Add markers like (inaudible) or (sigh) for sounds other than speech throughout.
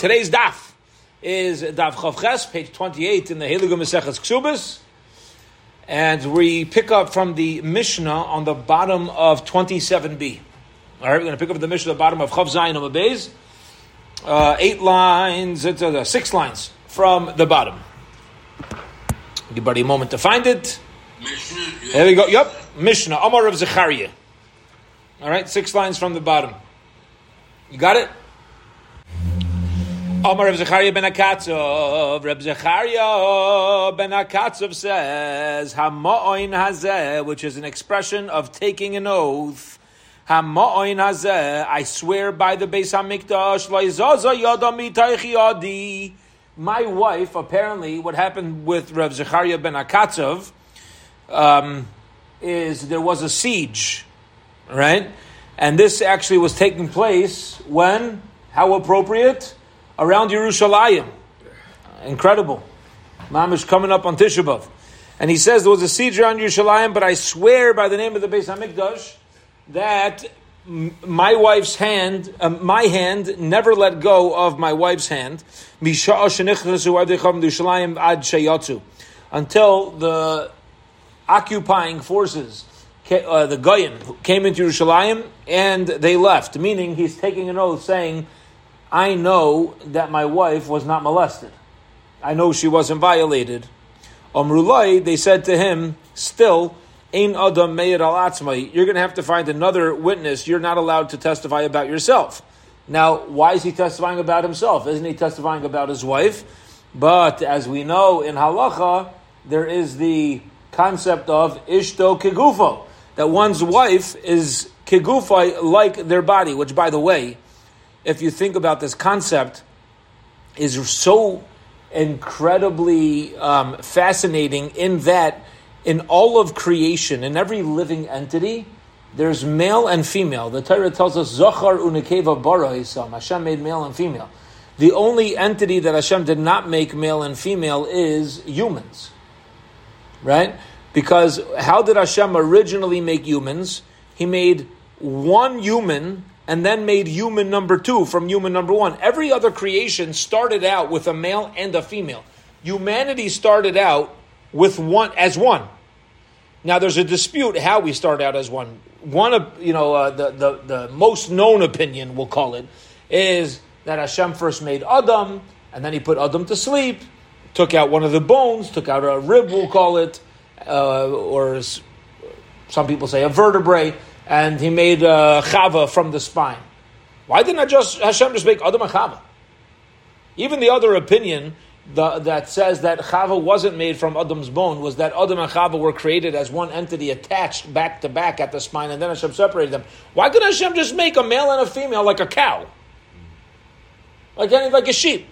today's daf is Daf Chavches, page 28 in the Heligum Maseches Ksubis. And we pick up from the Mishnah on the bottom of 27b. All right, we're going to pick up the Mishnah at the bottom of Chav Zayin Amabez. Uh, eight lines, it's, uh, six lines from the bottom. Give everybody a moment to find it. Mishnah. There we go. Yep. Mishnah. Amar of Zechariah. All right, six lines from the bottom. You got it? Amar Reb Zechariah ben Akatzov. Reb Zechariah ben Akatzov says, Hama'oin hazeh, which is an expression of taking an oath. Hama'oin hazeh, I swear by the Beis HaMikdash, Laizaza yada mitaychi yadi. My wife, apparently, what happened with Reb Zechariah ben Akatzov um, is there was a siege, right? And this actually was taking place when? How appropriate? Around Yerushalayim. Incredible. Mamish coming up on Tisha B'Av. And he says there was a siege around Yerushalayim, but I swear by the name of the Beis HaMikdash that my wife's hand, uh, my hand never let go of my wife's hand until the occupying forces, uh, the Goyim, came into Yerushalayim and they left. Meaning he's taking an oath saying, I know that my wife was not molested. I know she wasn't violated. Amrulai, they said to him, still, Ein Adam al you're going to have to find another witness. You're not allowed to testify about yourself. Now, why is he testifying about himself? Isn't he testifying about his wife? But as we know in halacha, there is the concept of ishto kegufo, that one's wife is kegufa like their body, which, by the way, if you think about this concept, is so incredibly um, fascinating in that in all of creation, in every living entity, there's male and female. The Torah tells us, Zochar unekeva bara Isam. Hashem made male and female. The only entity that Hashem did not make male and female is humans. Right? Because how did Hashem originally make humans? He made one human and then made human number two from human number one. Every other creation started out with a male and a female. Humanity started out with one as one. Now there's a dispute how we start out as one. One of you know uh, the, the the most known opinion we'll call it is that Hashem first made Adam and then he put Adam to sleep, took out one of the bones, took out a rib we'll call it, uh, or some people say a vertebrae, and he made uh, Chava from the spine. Why didn't I just Hashem just make Adam and Chava? Even the other opinion the, that says that Chava wasn't made from Adam's bone was that Adam and Chava were created as one entity attached back to back at the spine, and then Hashem separated them. Why couldn't Hashem just make a male and a female like a cow, like any, like a sheep?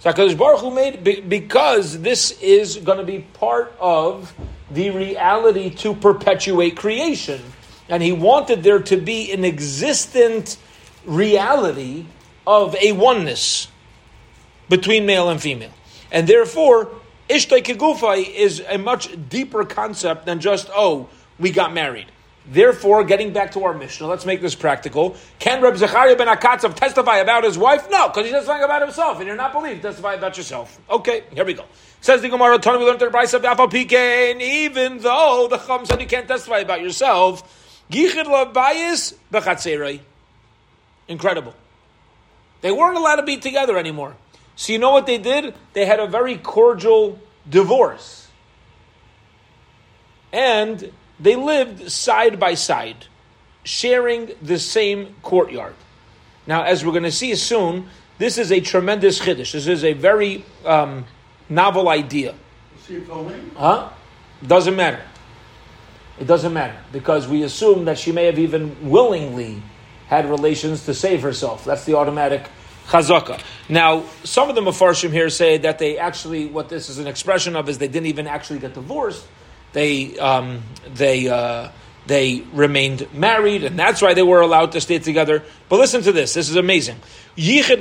So Baruch Hu made because this is going to be part of the reality to perpetuate creation, and He wanted there to be an existent reality of a oneness between male and female. And therefore, Ishtay Kegufai is a much deeper concept than just, oh, we got married. Therefore, getting back to our Mishnah, let's make this practical. Can Reb Zechariah ben Akatzav testify about his wife? No, because he's testifying about himself, and you're not believed. Testify about yourself. Okay, here we go. Says the Gemara, we learned the Brisa of even though the Chum said you can't testify about yourself, Gichid Labayis Bechatzerei. Incredible. They weren't allowed to be together anymore. So you know what they did? They had a very cordial divorce. And they lived side by side, sharing the same courtyard. Now, as we're going to see soon, this is a tremendous chiddush. This is a very um, novel idea. See you filming? Huh? Doesn't matter. It doesn't matter because we assume that she may have even willingly had relations to save herself. That's the automatic chazaka. Now, some of the mafarshim here say that they actually, what this is an expression of, is they didn't even actually get divorced. They um, they uh, they remained married, and that's why they were allowed to stay together. But listen to this. This is amazing. And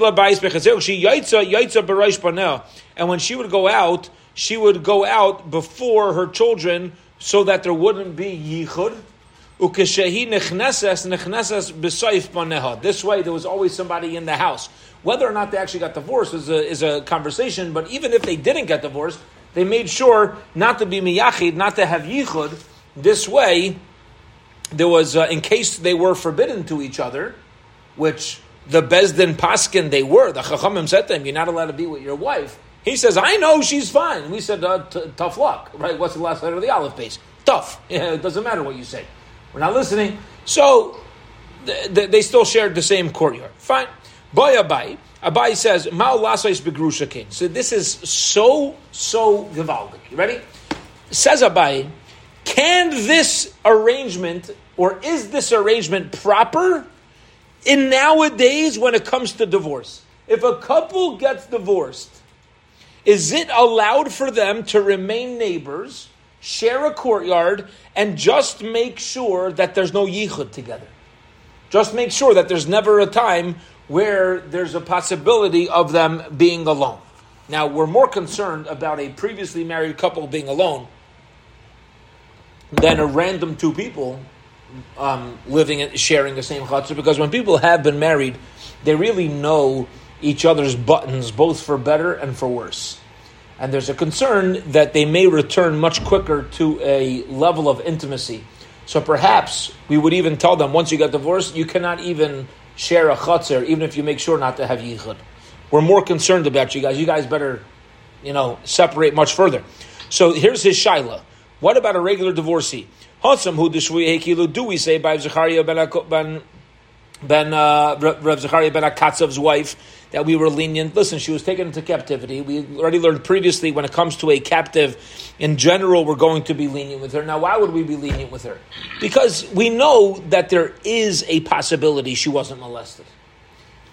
when she would go out, she would go out before her children, so that there wouldn't be yichud. This way, there was always somebody in the house. Whether or not they actually got divorced is a, is a conversation, but even if they didn't get divorced, they made sure not to be miyachid, not to have yichud. This way, there was, uh, in case they were forbidden to each other, which the Bezdin Paskin they were, the Chachamim said to him, you're not allowed to be with your wife. He says, I know she's fine. We said, uh, t- tough luck, right? What's the last letter of the aleph beis? Tough. (laughs) Yeah, it doesn't matter what you say. We're not listening. So th- th- they still shared the same courtyard. Fine. Boy Abai. Abai says, Mao lasais begrusha king. So this is so, so gewaldic. You ready? Says Abai, can this arrangement, or is this arrangement proper in nowadays when it comes to divorce? If a couple gets divorced, is it allowed for them to remain neighbors, share a courtyard, and just make sure that there's no yichud together? Just make sure that there's never a time where there's a possibility of them being alone. Now, we're more concerned about a previously married couple being alone than a random two people um, living and sharing the same chutzah. Because when people have been married, they really know each other's buttons, both for better and for worse. And there's a concern that they may return much quicker to a level of intimacy. So perhaps we would even tell them once you got divorced, you cannot even share a chutzah, even if you make sure not to have yichud. We're more concerned about you guys. You guys better, you know, separate much further. So here's his shaila. What about a regular divorcee? Hansam who do we say by Zechariah ben ben uh, Rav Zechariah ben Akatzov's wife that we were lenient. Listen, she was taken into captivity. We already learned previously when it comes to a captive, in general, we're going to be lenient with her. Now, why would we be lenient with her? Because we know that there is a possibility she wasn't molested.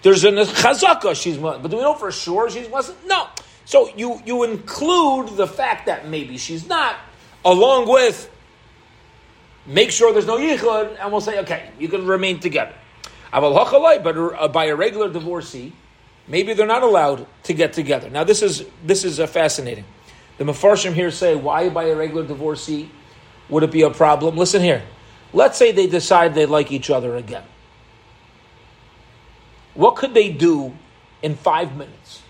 There's a chazaka she's, but do we know for sure she's wasn't? No. So you you include the fact that maybe she's not, along with make sure there's no yichud, and we'll say okay, you can remain together. But by a regular divorcee, maybe they're not allowed to get together. Now this is this is uh, fascinating. The Mefarshim here say, why by a regular divorcee would it be a problem? Listen here. Let's say they decide they like each other again. What could they do in five minutes?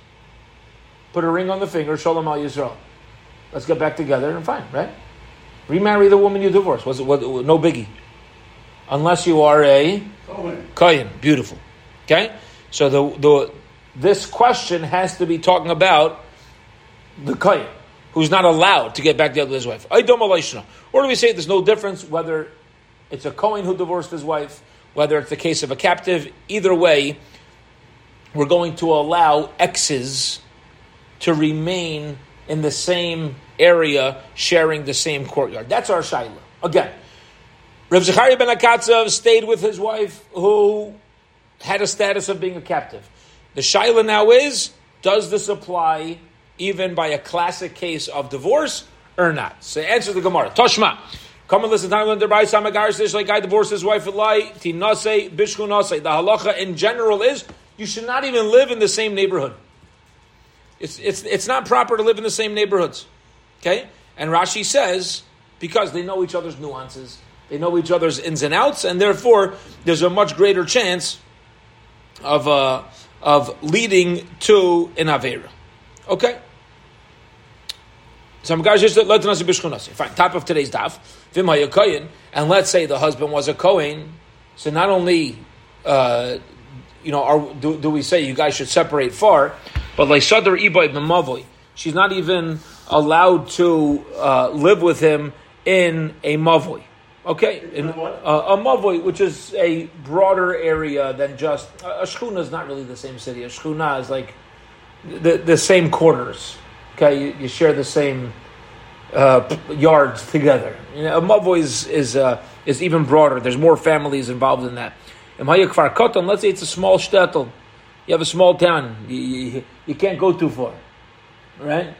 Put a ring on the finger, Shalom Al Yisrael. Let's get back together and fine, right? Remarry the woman you divorced. Was it what, no biggie? Unless you are a Kohen. Beautiful. Okay? So the, the this question has to be talking about the Kohen, who's not allowed to get back together with his wife. Or do we say there's no difference whether it's a Kohen who divorced his wife, whether it's the case of a captive? Either way, we're going to allow exes to remain in the same area, sharing the same courtyard. That's our shaila. Again, Reb Zechariah ben Akatzov stayed with his wife who had a status of being a captive. The shaila now is, does this apply even by a classic case of divorce or not? So answer the Gemara. Toshma. Come and listen to Time the Bryce Samagaris like guy divorced his wife with lie, Bishku Nase. The halacha in general is you should not even live in the same neighborhood. It's, it's, it's not proper to live in the same neighborhoods. Okay? And Rashi says, because they know each other's nuances, they know each other's ins and outs, and therefore there's a much greater chance of, uh, of leading to an Avera. Okay? Some guys just let us bishkunasi. Fine. Top of today's daf. Vim hayakoyin, and let's say the husband was a kohen. So not only, uh, you know, are, do, do we say you guys should separate far, but like sadar iboy b'mavoy, she's not even allowed to uh, live with him in a mavoy. Okay, in, uh, a mavoy, which is a broader area than just a shchuna is not really the same city. A shchuna is like the the same quarters. Okay, you, you share the same uh, yards together. You know, a mavoy is is uh, is even broader. There's more families involved in that. Let's say it's a small shtetl. You have a small town. You, you, you can't go too far, right?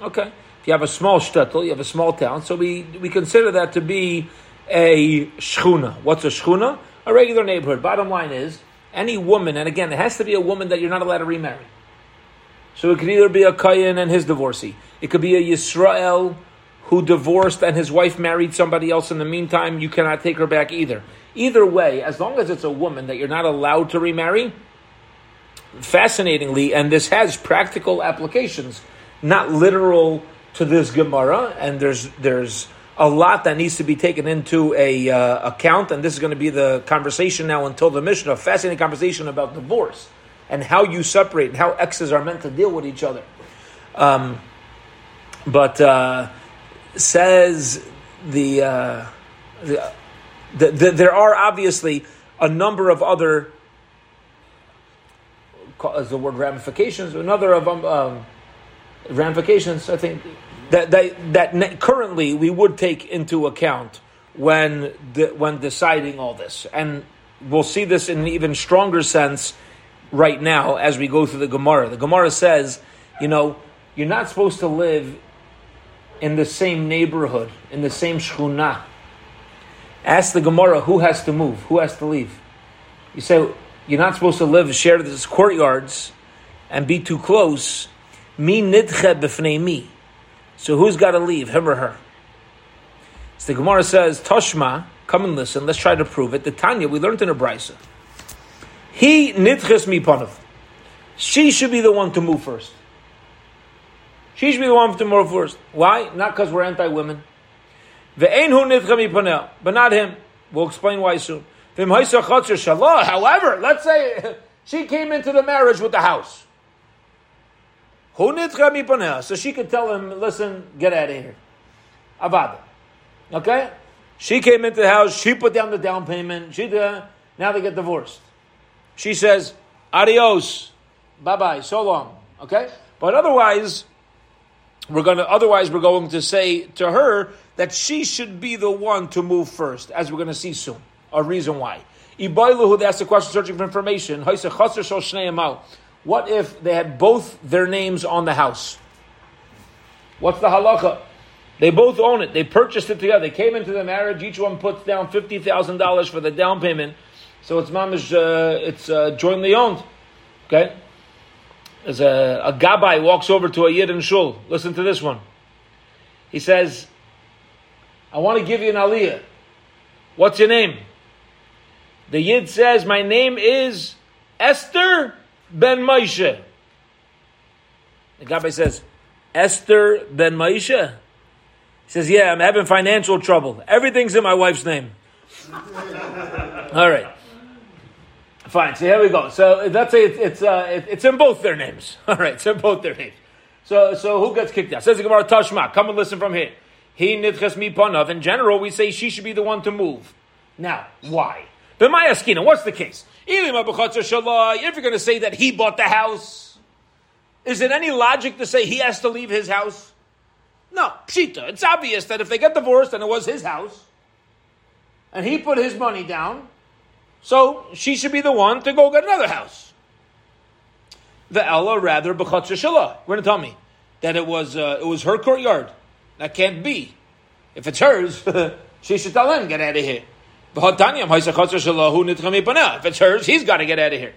Okay. You have a small shtetl, you have a small town, so we, we consider that to be a shchuna. What's a shchuna? A regular neighborhood. Bottom line is, any woman, and again, it has to be a woman that you're not allowed to remarry. So it could either be a Kayan and his divorcee. It could be a Yisrael who divorced and his wife married somebody else in the meantime, you cannot take her back either. Either way, as long as it's a woman that you're not allowed to remarry, fascinatingly, and this has practical applications, not literal to this Gemara, and there's there's a lot that needs to be taken into a uh, account, and this is going to be the conversation now until the Mishnah, a fascinating conversation about divorce and how you separate and how exes are meant to deal with each other. Um, but uh, says the, uh, the, the, the, there are obviously a number of other as the word ramifications, another of um, um, ramifications. I think that that, that currently we would take into account when de, when deciding all this, and we'll see this in an even stronger sense right now as we go through the Gemara. The Gemara says, you know, you're not supposed to live in the same neighborhood, in the same shchuna. Ask the Gemara who has to move, who has to leave. You say you're not supposed to live share these courtyards and be too close. Me nidche b'fnei mi. So who's got to leave, him or her? So the Gemara says, Toshma, come and listen. Let's try to prove it. The Tanya we learned in a brisa. He mi panav. She should be the one to move first. She should be the one to move first. Why? Not because we're anti-women. But not him. We'll explain why soon. However, let's say (laughs) she came into the marriage with the house. So she could tell him, listen, get out of here. Avada. Okay? She came into the house, she put down the down payment, she did, now they get divorced. She says, adios, bye bye, so long. Okay? But otherwise, we're going to, otherwise, we're going to say to her that she should be the one to move first, as we're going to see soon. A reason why. Ibailu, they asked the question searching for information. What if they had both their names on the house? What's the halacha? They both own it. They purchased it together. They came into the marriage. Each one puts down fifty thousand dollars for the down payment. So it's mamish. Uh, it's uh, jointly owned. Okay. As a, a gabbai walks over to a yid in shul. Listen to this one. He says, "I want to give you an aliyah. What's your name?" The yid says, "My name is Esther ben Moshe." The gabbai says, "Esther ben Moshe." He says, "Yeah, I'm having financial trouble. Everything's in my wife's name." (laughs) All right. Fine. So here we go. So let's it's it's, uh, it's in both their names. (laughs) All right. It's in both their names. So so who gets kicked out? Says the Gemara Tashma. Come and listen from here. He nidches mi panav. In general, we say she should be the one to move. Now, why? B'mayaskina. What's the case? If you're going to say that he bought the house, is it any logic to say he has to leave his house? No, pshita. It's obvious that if they get divorced and it was his house, and he put his money down, so she should be the one to go get another house. The Ella rather b'chatzah shalah. We're going to tell me that it was uh, it was her courtyard. That can't be. If it's hers, (laughs) she should tell him get out of here. If it's hers, he's got to get out of here.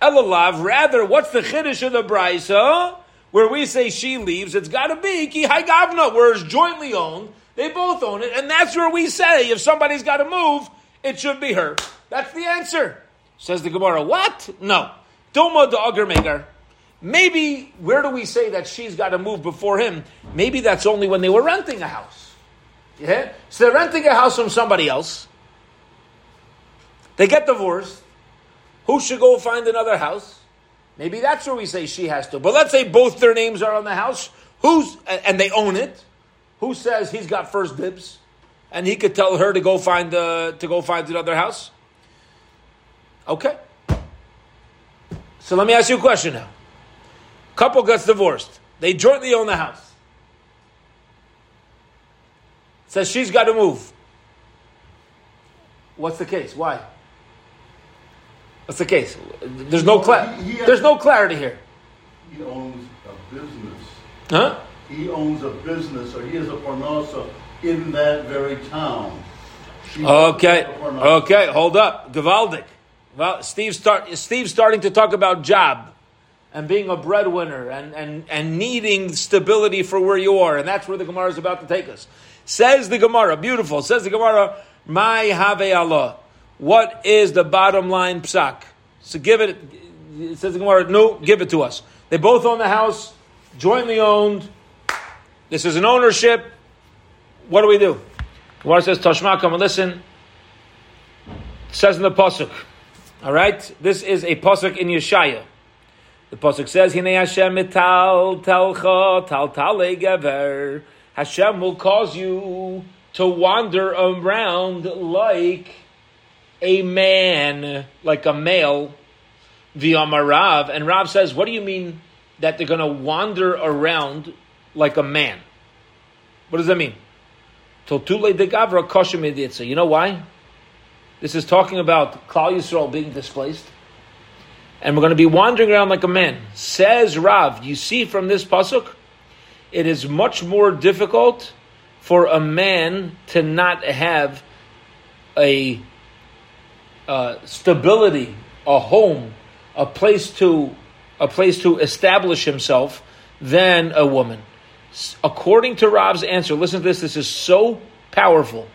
Elalav, rather, what's the chiddush of the brisa? Where we say she leaves, it's got to be ki gavna, where it's jointly owned. They both own it, and that's where we say if somebody's got to move, it should be her. That's the answer. Says the Gemara. What? No. Doma Agar Maybe, where do we say that she's got to move before him? Maybe that's only when they were renting a house. Yeah? So they're renting a house from somebody else. They get divorced. Who should go find another house? Maybe that's where we say she has to. But let's say both their names are on the house. Who's and they own it. Who says he's got first dibs? And he could tell her to go find uh, to go find another house. Okay. So let me ask you a question now. Couple gets divorced. They jointly own the house. Says she's got to move. What's the case? Why? What's the case? There's no cla- There's no clarity here. He owns a business. Huh? He owns a business, or he is a parnasa in that very town. She Okay. is a parnasa. Okay. Hold up. Gavaldik. Well, Steve's start. Steve's starting to talk about job. and being a breadwinner and, and, and needing stability for where you are. And that's where the Gemara is about to take us. Says the Gemara, beautiful. Says the Gemara, my have Allah. What is the bottom line psak? So give it, it says the Gemara, no, give it to us. They both own the house, jointly owned. This is an ownership. What do we do? The Gemara says, Tashma, come and listen. It says in the Pasuk. All right? This is a Pasuk in Yeshaya. The Pasuk says, Hine Hashem mital telcha tal tale gever. Hashem will cause you to wander around like a man, like a male, via Rav. And Rav says, what do you mean that they're going to wander around like a man? What does that mean? Totule de Gavra Koshim You know why? This is talking about Klal Yisrael being displaced. And we're going to be wandering around like a man. Says Rav, you see from this pasuk, it is much more difficult for a man to not have a uh, stability, a home, a place to a place to establish himself than a woman. According to Rav's answer, listen to this. This is so powerful.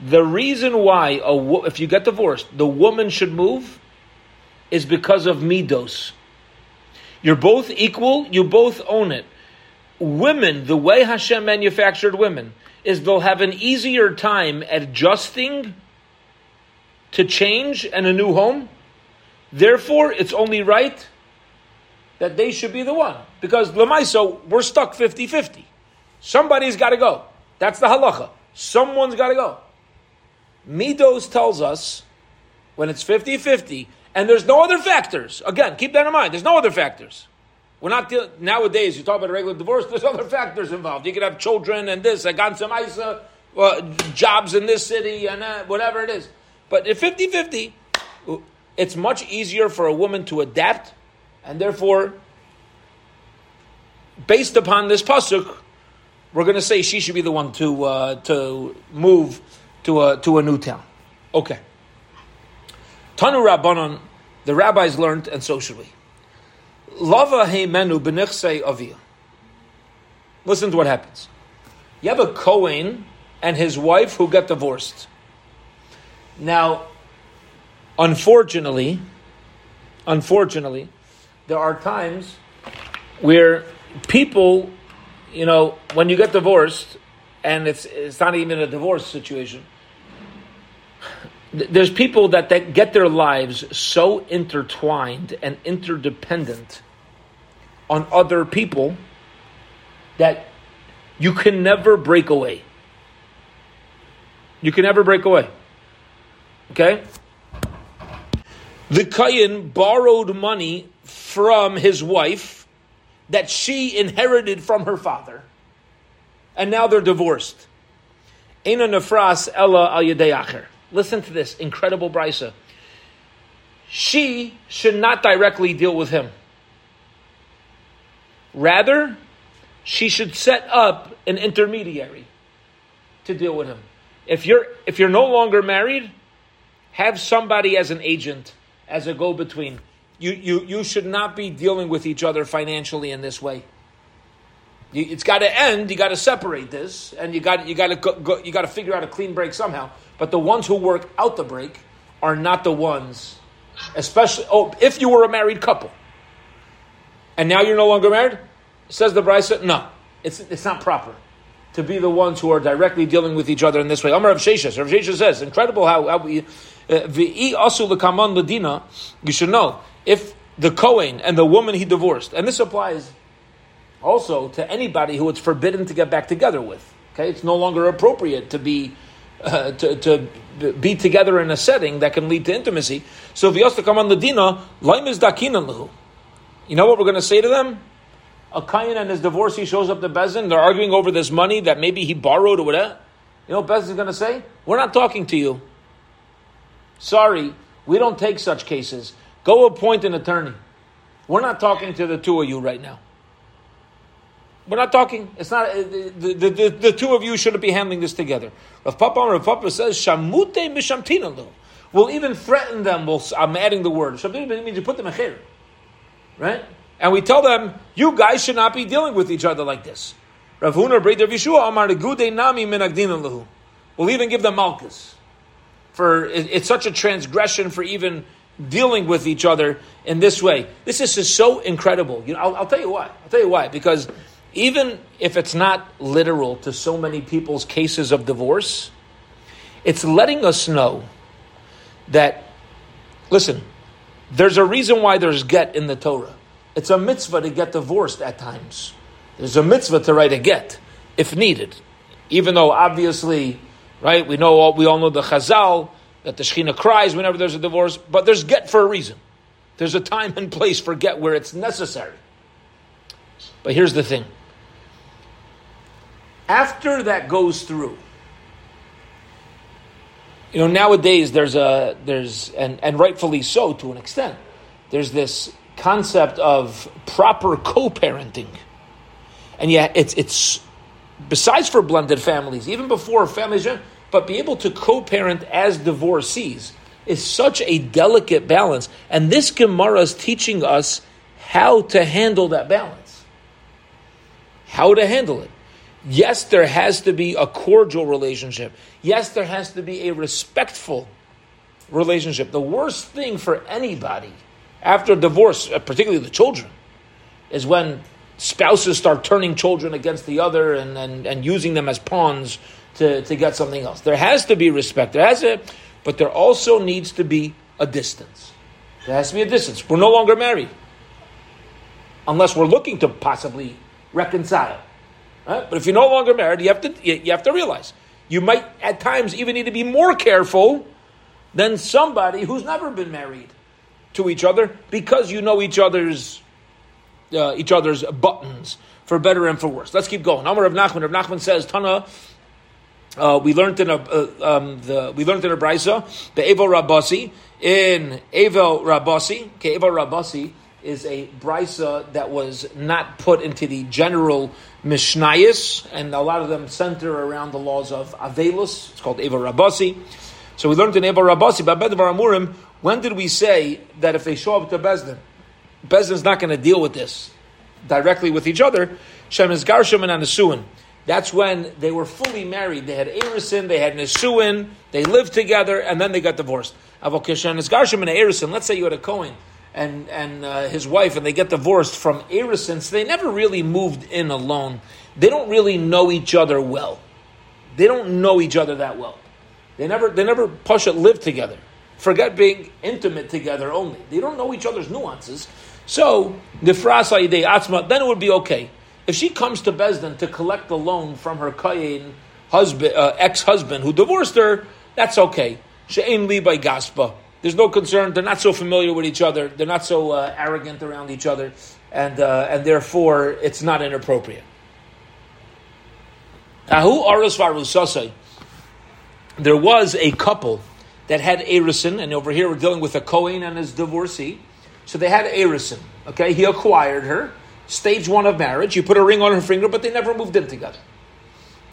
The reason why a, if you get divorced, the woman should move is because of midos. You're both equal. You both own it women, the way Hashem manufactured women, is they'll have an easier time adjusting to change and a new home. Therefore, it's only right that they should be the one. Because Lamaiso, we're stuck 50 50. Somebody's got to go. That's the halacha. Someone's got to go. Midos tells us when it's 50 50, and there's no other factors. Again, keep that in mind. There's no other factors. We're not deal- nowadays. You talk about a regular divorce. There's other factors involved. You could have children and this, a ganzamaisa, uh, jobs in this city, and uh, whatever it is. But at 50-50, it's much easier for a woman to adapt, and therefore, based upon this pasuk, we're going to say she should be the one to uh, to move to a to a new town. Okay. Tanu Rabbanon, the rabbis learned, and so should we. Lava heimenu benichsei avia. Listen to what happens. You have a Cohen and his wife who got divorced. Now, unfortunately, unfortunately, there are times where people, you know, when you get divorced, and it's it's not even a divorce situation. There's people that, that get their lives so intertwined and interdependent on other people that you can never break away. You can never break away. Okay? The Kayan borrowed money from his wife that she inherited from her father. And now they're divorced. Ena nefras ella al Listen to this incredible brisa. She should not directly deal with him. Rather, she should set up an intermediary to deal with him. If you're if you're no longer married, have somebody as an agent, as a go-between. You you you should not be dealing with each other financially in this way. You, it's got to end. You got to separate this, and you got you got to go, go, you got to figure out a clean break somehow. But the ones who work out the break are not the ones, especially oh, if you were a married couple and now you're no longer married? Says the Brisa, no, it's, it's not proper to be the ones who are directly dealing with each other in this way. Amar Rav Sheshes, Rav Sheshes says, incredible how, how we, V'i asu lekaman ladina, you should know, if the Kohen and the woman he divorced, and this applies also to anybody who it's forbidden to get back together with. Okay, it's no longer appropriate to be uh, to, to be together in a setting that can lead to intimacy. So if he has to come on the dina, laim is dakinan lahu. You know what we're going to say to them? A Kayan and his divorcee shows up to Bezin. They're arguing over this money that maybe he borrowed or whatever. You know what Bezin's going to say? We're not talking to you. Sorry, we don't take such cases. Go appoint an attorney. We're not talking to the two of you right now. We're not talking. It's not uh, the, the, the, the two of you shouldn't be handling this together. Rav Papa Rav Papa says shamute mishamtina We'll even threaten them. We'll, I'm adding the word. Shamtina means you put them in here right? and we tell them, you guys should not be dealing with each other like this. Rav Huna Breder Vishua Amar Nami We'll even give them malchus. For it's such a transgression for even dealing with each other in this way. This is just so incredible. You know, I'll, I'll tell you why. I'll tell you why. Because even if it's not literal to so many people's cases of divorce, it's letting us know that, listen, there's a reason why there's get in the Torah. It's a mitzvah to get divorced at times. There's a mitzvah to write a get if needed. Even though obviously, right, we know all, we all know the Chazal that the Shekhinah cries whenever there's a divorce, but there's get for a reason. There's a time and place for get where it's necessary. But here's the thing. After that goes through, you know, nowadays there's a there's and, and rightfully so to an extent. There's this concept of proper co-parenting. And yet it's it's besides for blended families, even before families, but be able to co-parent as divorcees is such a delicate balance. And this Gemara is teaching us how to handle that balance. How to handle it. Yes, there has to be a cordial relationship. Yes, there has to be a respectful relationship. The worst thing for anybody after divorce, uh, particularly the children, is when spouses start turning children against the other and, and, and using them as pawns to, to get something else. There has to be respect. There has to, but there also needs to be a distance. There has to be a distance. We're no longer married. Unless we're looking to possibly reconcile. Right? But if you're no longer married, you have to you have to realize you might at times even need to be more careful than somebody who's never been married to each other because you know each other's uh, each other's buttons for better and for worse. Let's keep going. Amar of Nachman. Rav Nachman says, Tana. Uh, we learned in a uh, um, the we learned in a brisa the Evel Rabasi in Evel Rabasi. Okay, Evel Rabasi is a brisa that was not put into the general Mishnayis, and a lot of them center around the laws of Avelus. It's called Evel Rabasi. So we learned in Evel Rabasi, Babedvar Amurim, when did we say that if they show up to Bezdin, Bezdin's not going to deal with this directly with each other? Shem is Garshim and Anasuin. That's when they were fully married. They had Erison, they had Nisuin, they lived together, and then they got divorced. Avokishan is and Erison. Let's say you had a Cohen and and uh, his wife, and they get divorced from Erison. So they never really moved in alone. They don't really know each other well. They don't know each other that well. They never they never push it live together. Forget being intimate together only. They don't know each other's nuances. So, nifras atzma, then it would be okay. If she comes to Besdin to collect the loan from her kayin husband, uh, ex-husband who divorced her, that's okay. She'ein li by gaspa. There's no concern. They're not so familiar with each other. They're not so uh, arrogant around each other, and uh, and therefore it's not inappropriate. Ahu aros varusasai. There was a couple that had Arison, and over here we're dealing with a Kohen and his divorcee. So they had Arison. Okay, he acquired her. Stage one of marriage. You put a ring on her finger, but they never moved in together.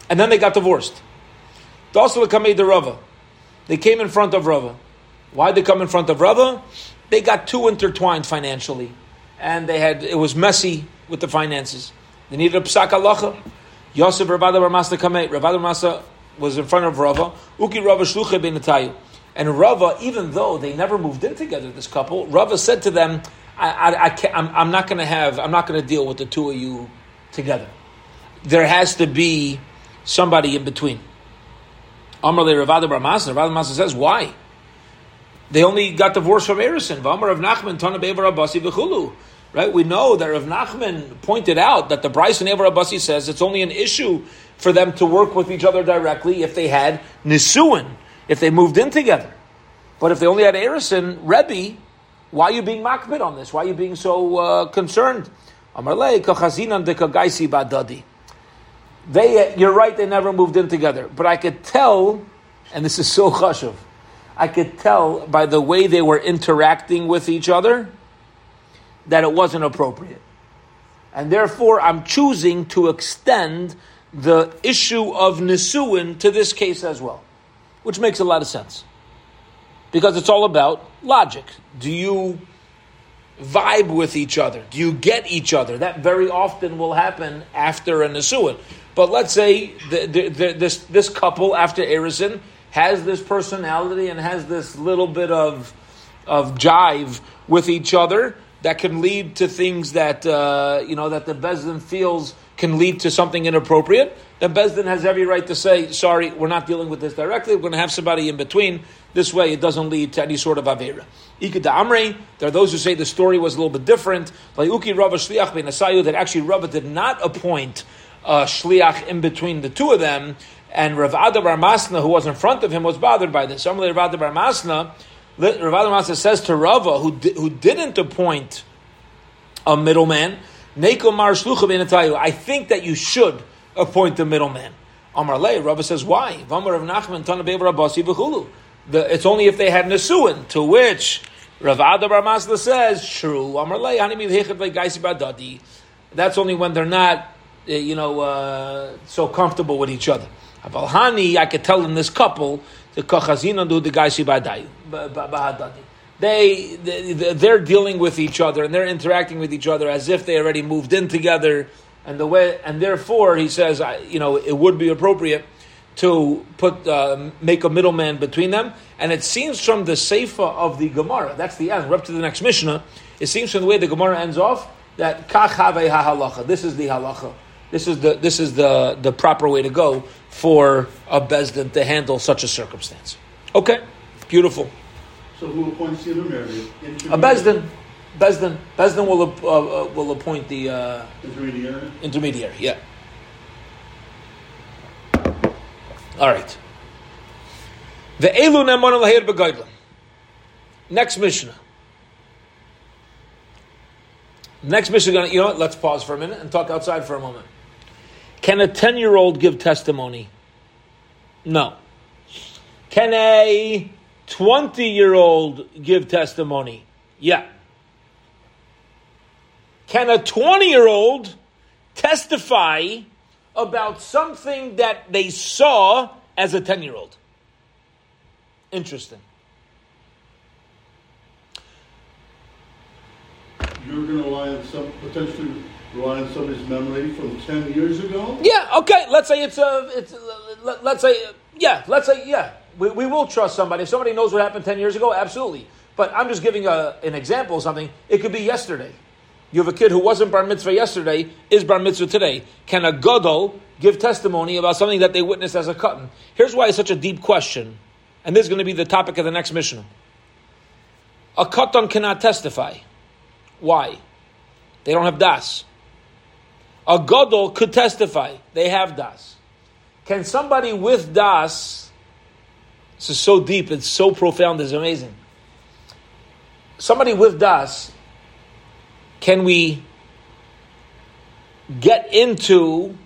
And then they got divorced. They came in front of Rava. Why they come in front of Rava? They got too intertwined financially, and they had it was messy with the finances. They needed a psak halacha. Yosef Ravada Ramasa Kamei. Ravada Ramasa was in front of Rava. Uki Rava Shluche ben and Rava, even though they never moved in together, this couple, Rava said to them, I, I, I can't, I'm, I'm not going to have, I'm not going to deal with the two of you together. There has to be somebody in between. Amarle Ravada Bramasa. Ravada Bramasa says, why? They only got divorced from Erison. V'amar Rav Nachman, Tana Be'evar Abasi V'chulu. Right? We know that Rav Nachman pointed out that the Bryce and Evar Abasi says it's only an issue for them to work with each other directly if they had Nisuin if they moved in together. But if they only had Erison, Rebbe, why are you being makbid on this? Why are you being so uh, concerned? They, you're right, they never moved in together. But I could tell, and this is so chashuv, I could tell by the way they were interacting with each other that it wasn't appropriate. And therefore, I'm choosing to extend the issue of Nisuin to this case as well which makes a lot of sense. Because it's all about logic. Do you vibe with each other? Do you get each other? That very often will happen after a Nisuin. But let's say the, the, the, this, this couple after Erison has this personality and has this little bit of, of jive with each other that can lead to things that, uh, you know, that the Bezdin feels can lead to something inappropriate, then Bezdin has every right to say, sorry, we're not dealing with this directly, we're going to have somebody in between. This way it doesn't lead to any sort of Avera. Ika Amri, there are those who say the story was a little bit different. Like Uki Rava Shliach ben Asayu, that actually Rava did not appoint a Shliach in between the two of them, and Rav Ada Bar Masna, who was in front of him, was bothered by this. Rav Ada Bar Masna, Rav Ada Bar Masna says to Rava, who, di- who didn't appoint a middleman, Nekomar Shlucha Ben I think that you should appoint a middleman. Amar Le, Rava says, why? It's only if they had Nesuin, to which Rav Ada Bar Masna says, true. That's only when they're not, eh, you know, uh, so comfortable with each other. Avalhani, I could tell in this couple, the Kachazina do the Gaisi they, they they're dealing with each other and they're interacting with each other as if they already moved in together, and the way and therefore he says, you know, it would be appropriate to put uh, make a middleman between them. And it seems from the Seifa of the Gemara, that's the end. We're up to the next Mishnah. It seems from the way the Gemara ends off that kach halacha. This is the halacha. This is the this is the the proper way to go for a bezdin to handle such a circumstance. Okay, beautiful. So who appoints the intermediary? A Bezdin. Bezdin. Bezdin will, uh, uh, will appoint the uh, intermediary. Intermediary, yeah. All right. The Elu Neman Lahir Begaidlim. Next Mishnah. Next Mishnah, you know what? Let's pause for a minute and talk outside for a moment. Can a 10 year old give testimony? No. Can a 20 year old give testimony? Yeah. Can a 20 year old testify about something that they saw as a 10 year old? Interesting. You're going to rely on some, potentially rely on somebody's memory from 10 years ago? Yeah, okay. Let's say it's a, it's, uh, let's say, uh, yeah, let's say, yeah we, we will trust somebody. If somebody knows what happened 10 years ago, absolutely. But I'm just giving a, an example of something. It could be yesterday. You have a kid who wasn't bar mitzvah yesterday, is bar mitzvah today. Can a gadol give testimony about something that they witnessed as a katan? Here's why it's such a deep question, and this is going to be the topic of the next Mishnah. A katan cannot testify. Why? They don't have das. A gadol could testify. They have das. Can somebody with das this is so deep, it's so profound, it's amazing. Somebody with Das, can we get into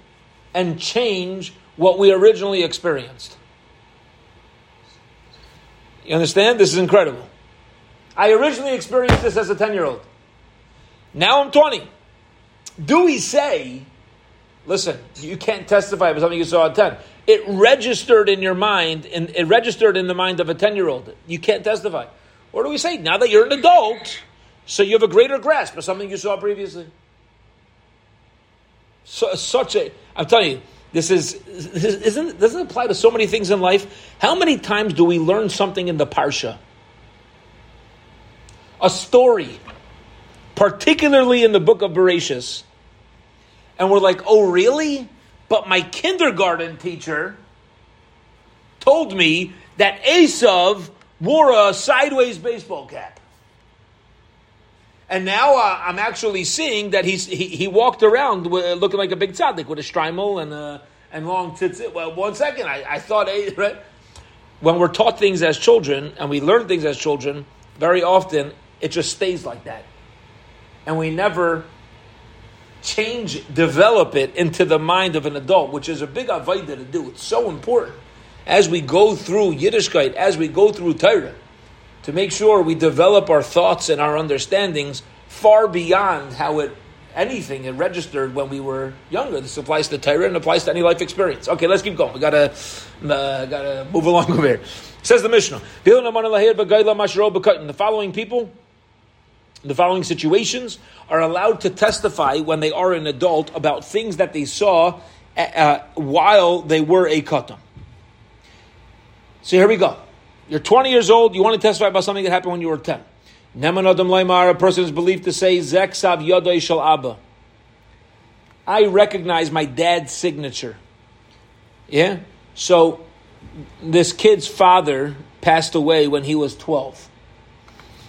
and change what we originally experienced? You understand? This is incredible. I originally experienced this as a 10 year old. Now I'm 20. Do we say, listen, you can't testify about something you saw at 10? it registered in your mind, and it registered in the mind of a 10 year old. You can't testify. What do we say? Now that you're an adult, so you have a greater grasp of something you saw previously. So, such a, I'm telling you, this is, this isn't, doesn't apply to so many things in life. How many times do we learn something in the Parsha? A story, particularly in the book of Bereshis, and we're like, oh, really? But my kindergarten teacher told me that Esav wore a sideways baseball cap. And now uh, I'm actually seeing that he's, he, he walked around looking like a big tzaddik with a shtreimel and, uh, and long tzitzit. Well, one second, I, I thought, (laughs) right? When we're taught things as children and we learn things as children, very often it just stays like that. And we never change, develop it into the mind of an adult, which is a big avodah to do. It's so important as we go through Yiddishkeit, as we go through Torah, to make sure we develop our thoughts and our understandings far beyond how it anything it registered when we were younger. This applies to Torah and applies to any life experience. Okay, let's keep going. We gotta uh, gotta move along over here. Says the Mishnah. The following people the following situations are allowed to testify when they are an adult about things that they saw uh, uh while they were a katan. So here we go. You're 20 years old, you want to testify about something that happened when you were 10. Neman Adam Laimar, a person is believed to say, Zek Sav Yodai Shal Abba. I recognize my dad's signature. Yeah? So this kid's father passed away when he was 12.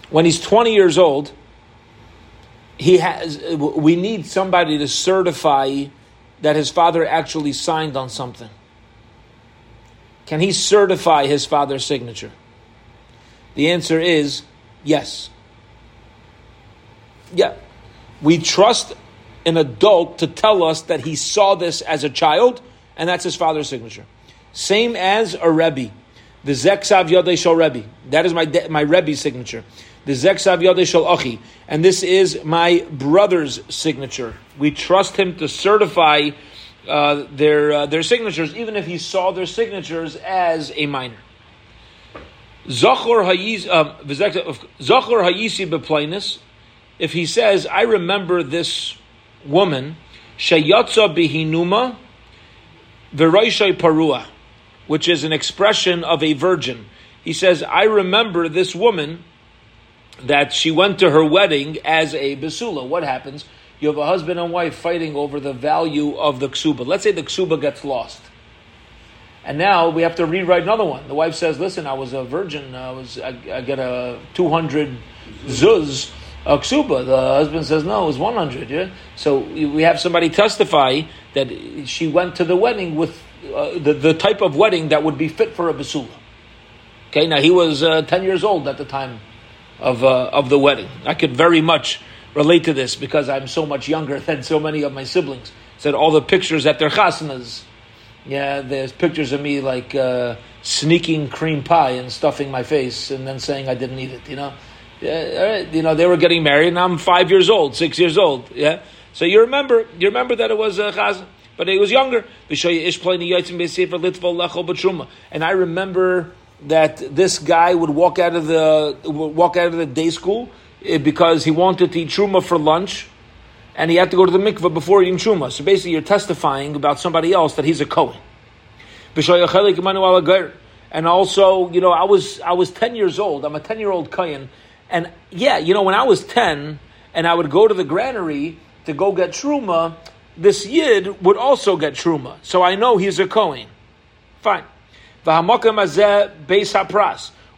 When he's 20 years old, he has we need somebody to certify that his father actually signed on something. Can he certify his father's signature? The answer is yes. Yeah. We trust an adult to tell us that he saw this as a child, and that's his father's signature. Same as a Rebbe. The Zeksav Yodei Shal Rebbe. That is my, my Rebbe's signature. The Zeksav Yodei Shal Achi. And this is my brother's signature. We trust him to certify uh, their, uh, their signatures, even if he saw their signatures as a minor. Zachor Hayisi um, Beplainis, if he says, I remember this woman, Shayatza Bihinuma Veroishai Parua, which is an expression of a virgin. He says, I remember this woman that she went to her wedding as a basula. What happens? You have a husband and wife fighting over the value of the ksuba. Let's say the ksuba gets lost. And now we have to rewrite another one. The wife says, "Listen, I was a virgin. I was I, I get a two hundred zuz a ksuba." The husband says, "No, it was one hundred. Yeah." So we have somebody testify that she went to the wedding with uh, the the type of wedding that would be fit for a basula. Okay, now he was uh, ten years old at the time of uh, of the wedding. I could very much relate to this because I'm so much younger than so many of my siblings. Said all the pictures at their chasnas. Yeah, there's pictures of me like uh, sneaking cream pie and stuffing my face and then saying I didn't eat it. You know, yeah, you know they were getting married and I'm five years old, six years old. Yeah, so you remember, you remember that it was a uh, but he was younger. And I remember that this guy would walk out of the walk out of the day school Eh, because he wanted to eat truma for lunch, and he had to go to the mikveh before eating truma. So basically, you're testifying about somebody else that he's a kohen. And also, you know, I was I was ten years old. I'm a ten year old kohen, and yeah, you know, when I was ten, and I would go to the granary to go get truma, this yid would also get truma. So I know he's a kohen. Fine.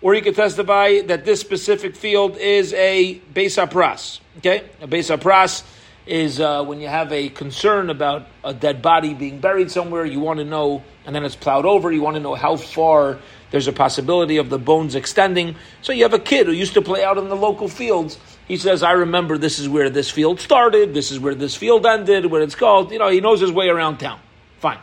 Or you could testify that this specific field is a Beis Pras. Okay? A Beis Pras is uh, when you have a concern about a dead body being buried somewhere, you want to know, and then it's plowed over, you want to know how far there's a possibility of the bones extending. So you have a kid who used to play out in the local fields. He says, I remember this is where this field started, this is where this field ended, what it's called. You know, he knows his way around town. Fine.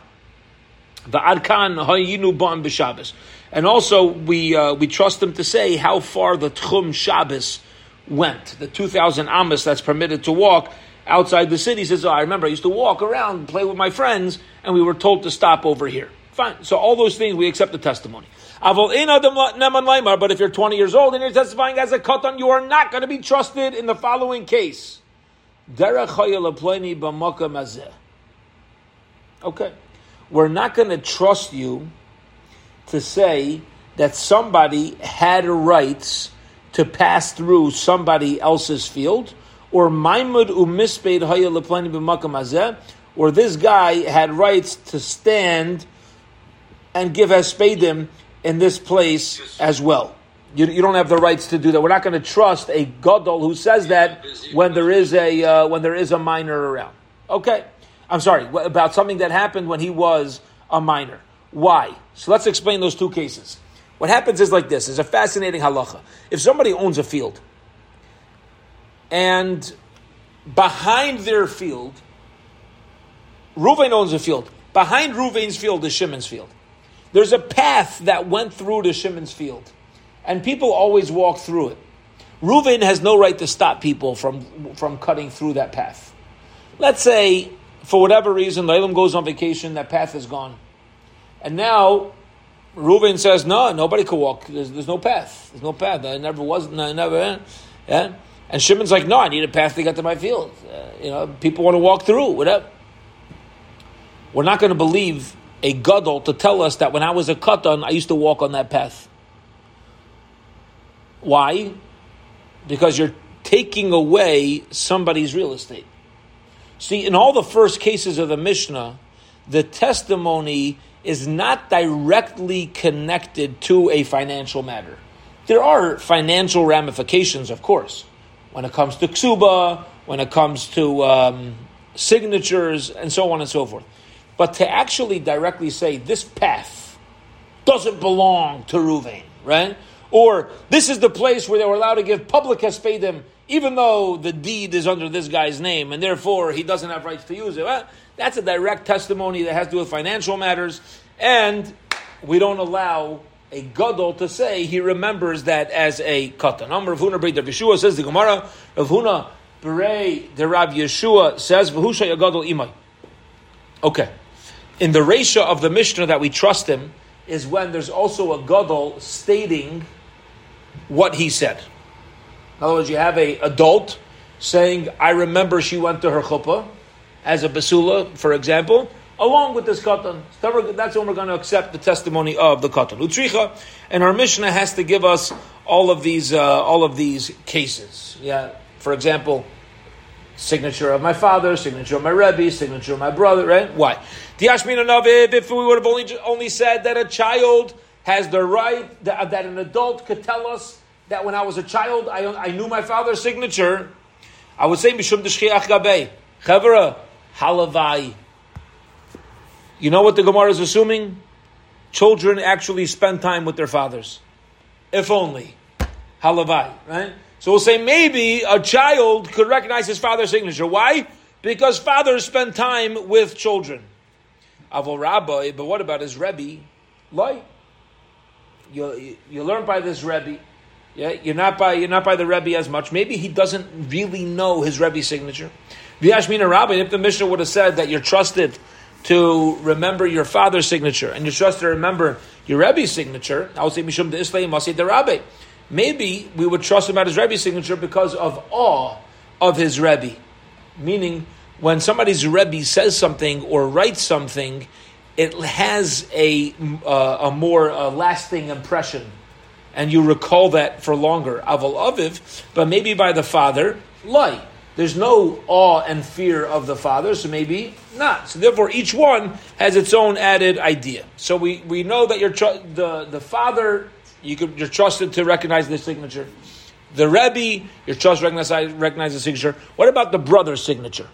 The Adkan Hayinu B'Shabbos. And also, we, uh, we trust them to say how far the Tchum Shabbos went, the 2,000 Amos that's permitted to walk outside the city. He says, oh, I remember I used to walk around play with my friends, and we were told to stop over here. Fine. So all those things, we accept the testimony. But if you're 20 years old and you're testifying as a katan, you are not going to be trusted in the following case. Okay. We're not going to trust you to say that somebody had rights to pass through somebody else's field, or Maimud umispeid leplani b'makam or this guy had rights to stand and give hespedim in this place as well. You, you, don't have the rights to do that. We're not going to trust a gadol who says that when there is a uh, when there is a minor around. Okay, I'm sorry about something that happened when he was a minor. Why? So let's explain those two cases. What happens is like this: is a fascinating halacha. If somebody owns a field, and behind their field, Ruvain owns a field. Behind Ruvain's field is Shimon's field. There's a path that went through to Shimon's field, and people always walk through it. Ruvain has no right to stop people from, from cutting through that path. Let's say, for whatever reason, Leilam goes on vacation, that path is gone. And now Reuven says, no, nobody could walk. There's, there's no path. There's no path. I never was. I never. Yeah. And Shimon's like, no, I need a path to get to my field. Uh, you know, people want to walk through, whatever. We're not going to believe a gadol to tell us that when I was a katan, I used to walk on that path. Why? Because you're taking away somebody's real estate. See, in all the first cases of the Mishnah, the testimony is not directly connected to a financial matter. There are financial ramifications, of course, when it comes to ksuba, when it comes to um, signatures, and so on and so forth. But to actually directly say this path doesn't belong to Ruvain, right? Or this is the place where they were allowed to give public hespedim, even though the deed is under this guy's name, and therefore he doesn't have rights to use it. That's a direct testimony that has to do with financial matters, and we don't allow a gadol to say he remembers that as a katan. Number of Huna Brei Yeshua says the Gemara. Rav Huna Brei the Rav Yeshua says v'husha yagadol imay. Okay in the ratio of the Mishnah that we trust him is when there's also a gadol stating what he said. In other words, you have a adult saying, "I remember she went to her chuppah as a basula, for example." Along with this katan, that's when we're going to accept the testimony of the katan. Utricha, and our Mishnah has to give us all of these, uh, all of these cases. Yeah, for example, signature of my father, signature of my rebbe, signature of my brother. Right? Why? The Ashmina Naviv, if we would have only, only said that a child has the right, that, that an adult could tell us that when I was a child, I, I knew my father's signature, I would say, Mishum Deshchiach Gabei. Chavara, Halavai. You know what the Gemara is assuming? Children actually spend time with their fathers. If only. Halavai, right? So we'll say maybe a child could recognize his father's signature. Why? Because fathers spend time with children. Avol Rabbi, but what about his Rebbe? Loi. You, you learn by this Rebbe. Yeah, you're not by you're not by the Rebbe as much. Maybe he doesn't really know his Rebbe's signature. V'yashmina Rabbi, if the Mishnah would have said that you're trusted to remember your father's signature and you're trusted to remember your Rebbe's signature, I would say Mishum de Islam, say the Rabbi. Maybe we would trust him about his Rebbe's signature because of awe of his Rebbe. Meaning, when somebody's Rebbe says something or writes something, it has a, uh, a more uh, lasting impression. And you recall that for longer. Aval Aviv, but maybe by the father, lie. There's no awe and fear of the father, so maybe not. So therefore, each one has its own added idea. So we, we know that you're tr- the, the father, you could, you're trusted to recognize the signature. The Rebbe, you're trusted to recognize, recognize the signature. What about the brother's signature?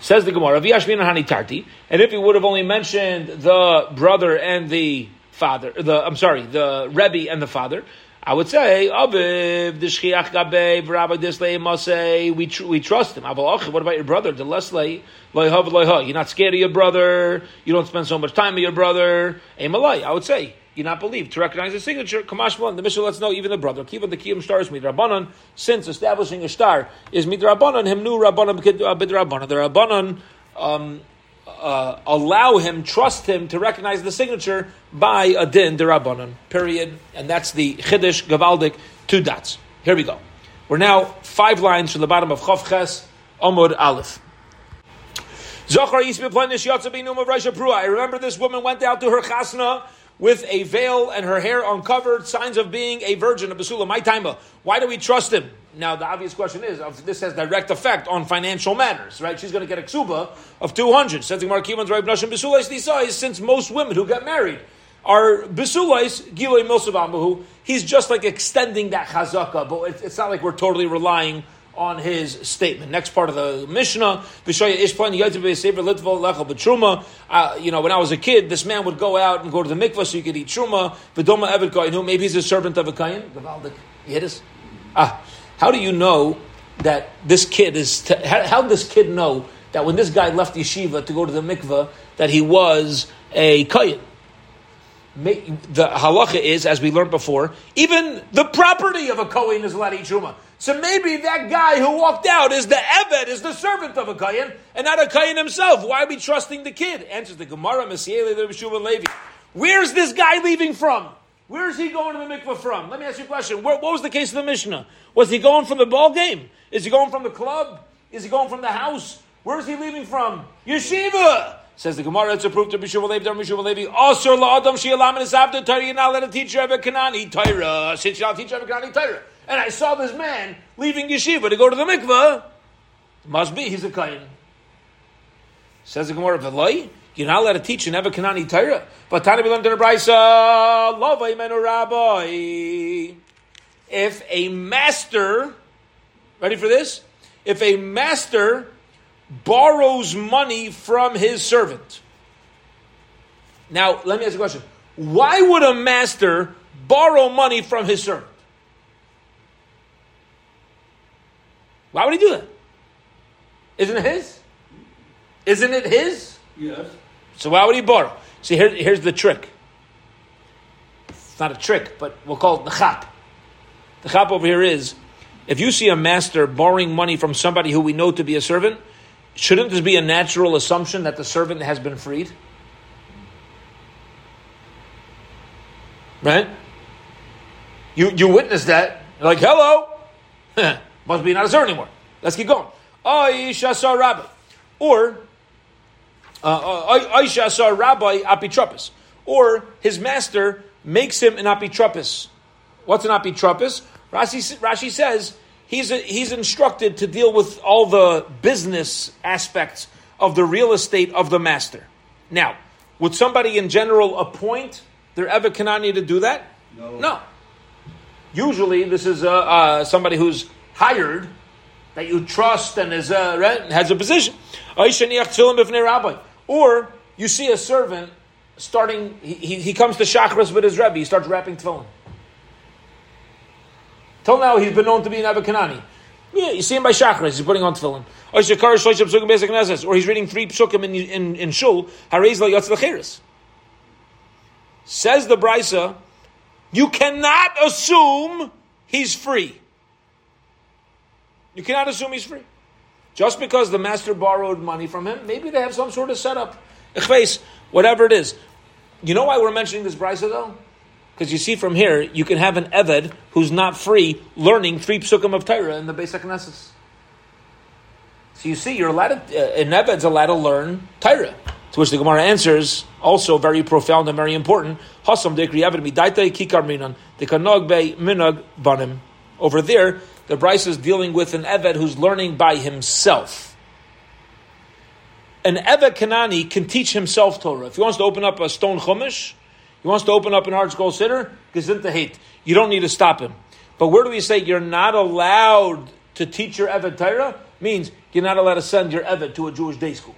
Says the Gemara, Hani and if he would have only mentioned the brother and the father, the I'm sorry, the Rebbe and the father, I would say, Aviv, Dishchiach Gabe, Rabbi Disley we tr- we trust him. What about your brother? The Leslie, You're not scared of your brother. You don't spend so much time with your brother. Emalai, I would say you're not believed. To recognize the signature, Kamash the Mishnah lets know even the brother. Kiva the Kiyam star is midrabanan. Since establishing a star is midrabanan, him new rabbanan bidrabanan. The rabbanan um, uh, allow him, trust him to recognize the signature by a din derabanan. Period. And that's the chiddush gavaldik two dots. Here we go. We're now five lines from the bottom of Chav Ches Amud Aleph. Zohar Yisbe Plenish Yotzabinum of Rasha Prua. I remember this woman went out to her chasna with a veil and her hair uncovered, signs of being a virgin, a basula. My time, why do we trust him? Now, the obvious question is, this has direct effect on financial matters, right? She's going to get a ksuba of 200. Says the Markiman's right, Nashim Besulais, these since most women who get married are Besulais, Giloi Milsavamu, he's just like extending that chazaka, but it's not like we're totally relying on his statement. Next part of the Mishnah, uh, you know, when I was a kid, this man would go out and go to the mikvah so you could eat truma. V'doma evet kohen, maybe he's a servant of a. Yiddish. Ah, how do you know that this kid is? T- how, how did this kid know that when this guy left yeshiva to go to the mikvah that he was a kohen? The halacha is, as we learned before, even the property of a kohen is allowed to eat truma. So maybe that guy who walked out is the Eved, is the servant of a kohen, and not a kohen himself. Why are we trusting the kid? Answers the Gemara, Mesiele, the Levi. Where's this guy leaving from? Where is he going to the mikvah from? Let me ask you a question. Where, what was the case of the Mishnah? Was he going from the ball game? Is he going from the club? Is he going from the house? Where is he leaving from? Yeshiva! Says the Gemara, it's approved to Bishuva Levi, Bishuva Levi. Asur la'adam shi'alam and asabda Torah. You're not allowed to teach Rebbe Kanani Torah. Since you're not teach Rebbe Kanani Torah. And I saw this man leaving yeshiva to go to the mikveh. Must be, he's a kain. Says the Gemara, V'loi, you're not allowed to teach in Kanani Torah. But Tani Bilam Dena Braisa, Lovay Menu Rabbi. If a master, ready for this? If a master borrows money from his servant. Now, let me ask you a question. Why would a master borrow money from his servant? Why would he do that? Isn't it his? Isn't it his? Yes. So why would he borrow? See, here, here's the trick. It's not a trick, but we'll call it the chap. The chap over here is, if you see a master borrowing money from somebody who we know to be a servant, shouldn't this be a natural assumption that the servant has been freed? Right? You you witness that. You're like, hello. (laughs) Must be not a servant anymore. Let's keep going. Aisha saw rabbi. Or Aisha uh, saw rabbi apitropis. Or his master makes him an apitropis. What's an apitropis? Rashi, Rashi says he's, a, he's instructed to deal with all the business aspects of the real estate of the master. Now, would somebody in general appoint their Eva Kanani to do that? No. No. Usually, this is uh, uh, somebody who's hired that you trust and is uh, has a position. Or you see a servant starting. He, he, he comes to chakras with his rebbe. He starts wrapping tefillin. Till now, he's been known to be an Abakanani. Yeah, you see him by chakras. He's putting on tefillin. Or he's reading three psukim in, in, in shul. Says the brisa, you cannot assume he's free. You cannot assume he's free. Just because the master borrowed money from him, maybe they have some sort of setup. Ichves, whatever it is. You know why we're mentioning this brisa though? Because you see from here, you can have an Eved who's not free learning three psukim of Torah in the Beis HaKnesses. So you see, you're allowed to, uh, an Eved's allowed to learn Torah. To which the Gemara answers, also very profound and very important. Banim. Over there, the Bryce is dealing with an Eved who's learning by himself. An Eved Kanani can teach himself Torah. If he wants to open up a stone chumash, he wants to open up an ArtScroll Siddur, gezinta hate. You don't need to stop him. But where do we say you're not allowed to teach your Eved Torah? Means you're not allowed to send your Eved to a Jewish day school.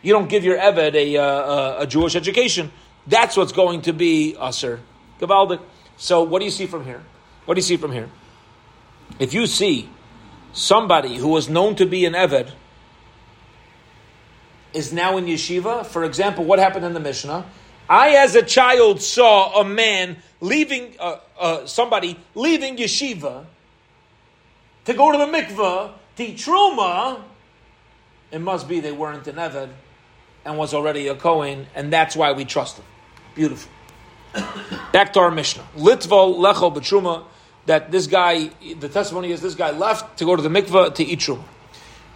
You don't give your Eved a, uh, a Jewish education. That's what's going to be Usser. Gavaldik. So what do you see from here? What do you see from here? If you see somebody who was known to be an Eved is now in yeshiva, for example, what happened in the Mishnah? I, as a child, saw a man leaving, uh, uh, somebody leaving yeshiva to go to the mikveh to truma. It must be they weren't an Eved and was already a Kohen, and that's why we trust him. Beautiful. (coughs) Back to our Mishnah. Litvo lecho b'truma. That this guy, the testimony is this guy left to go to the mikveh to eat truma.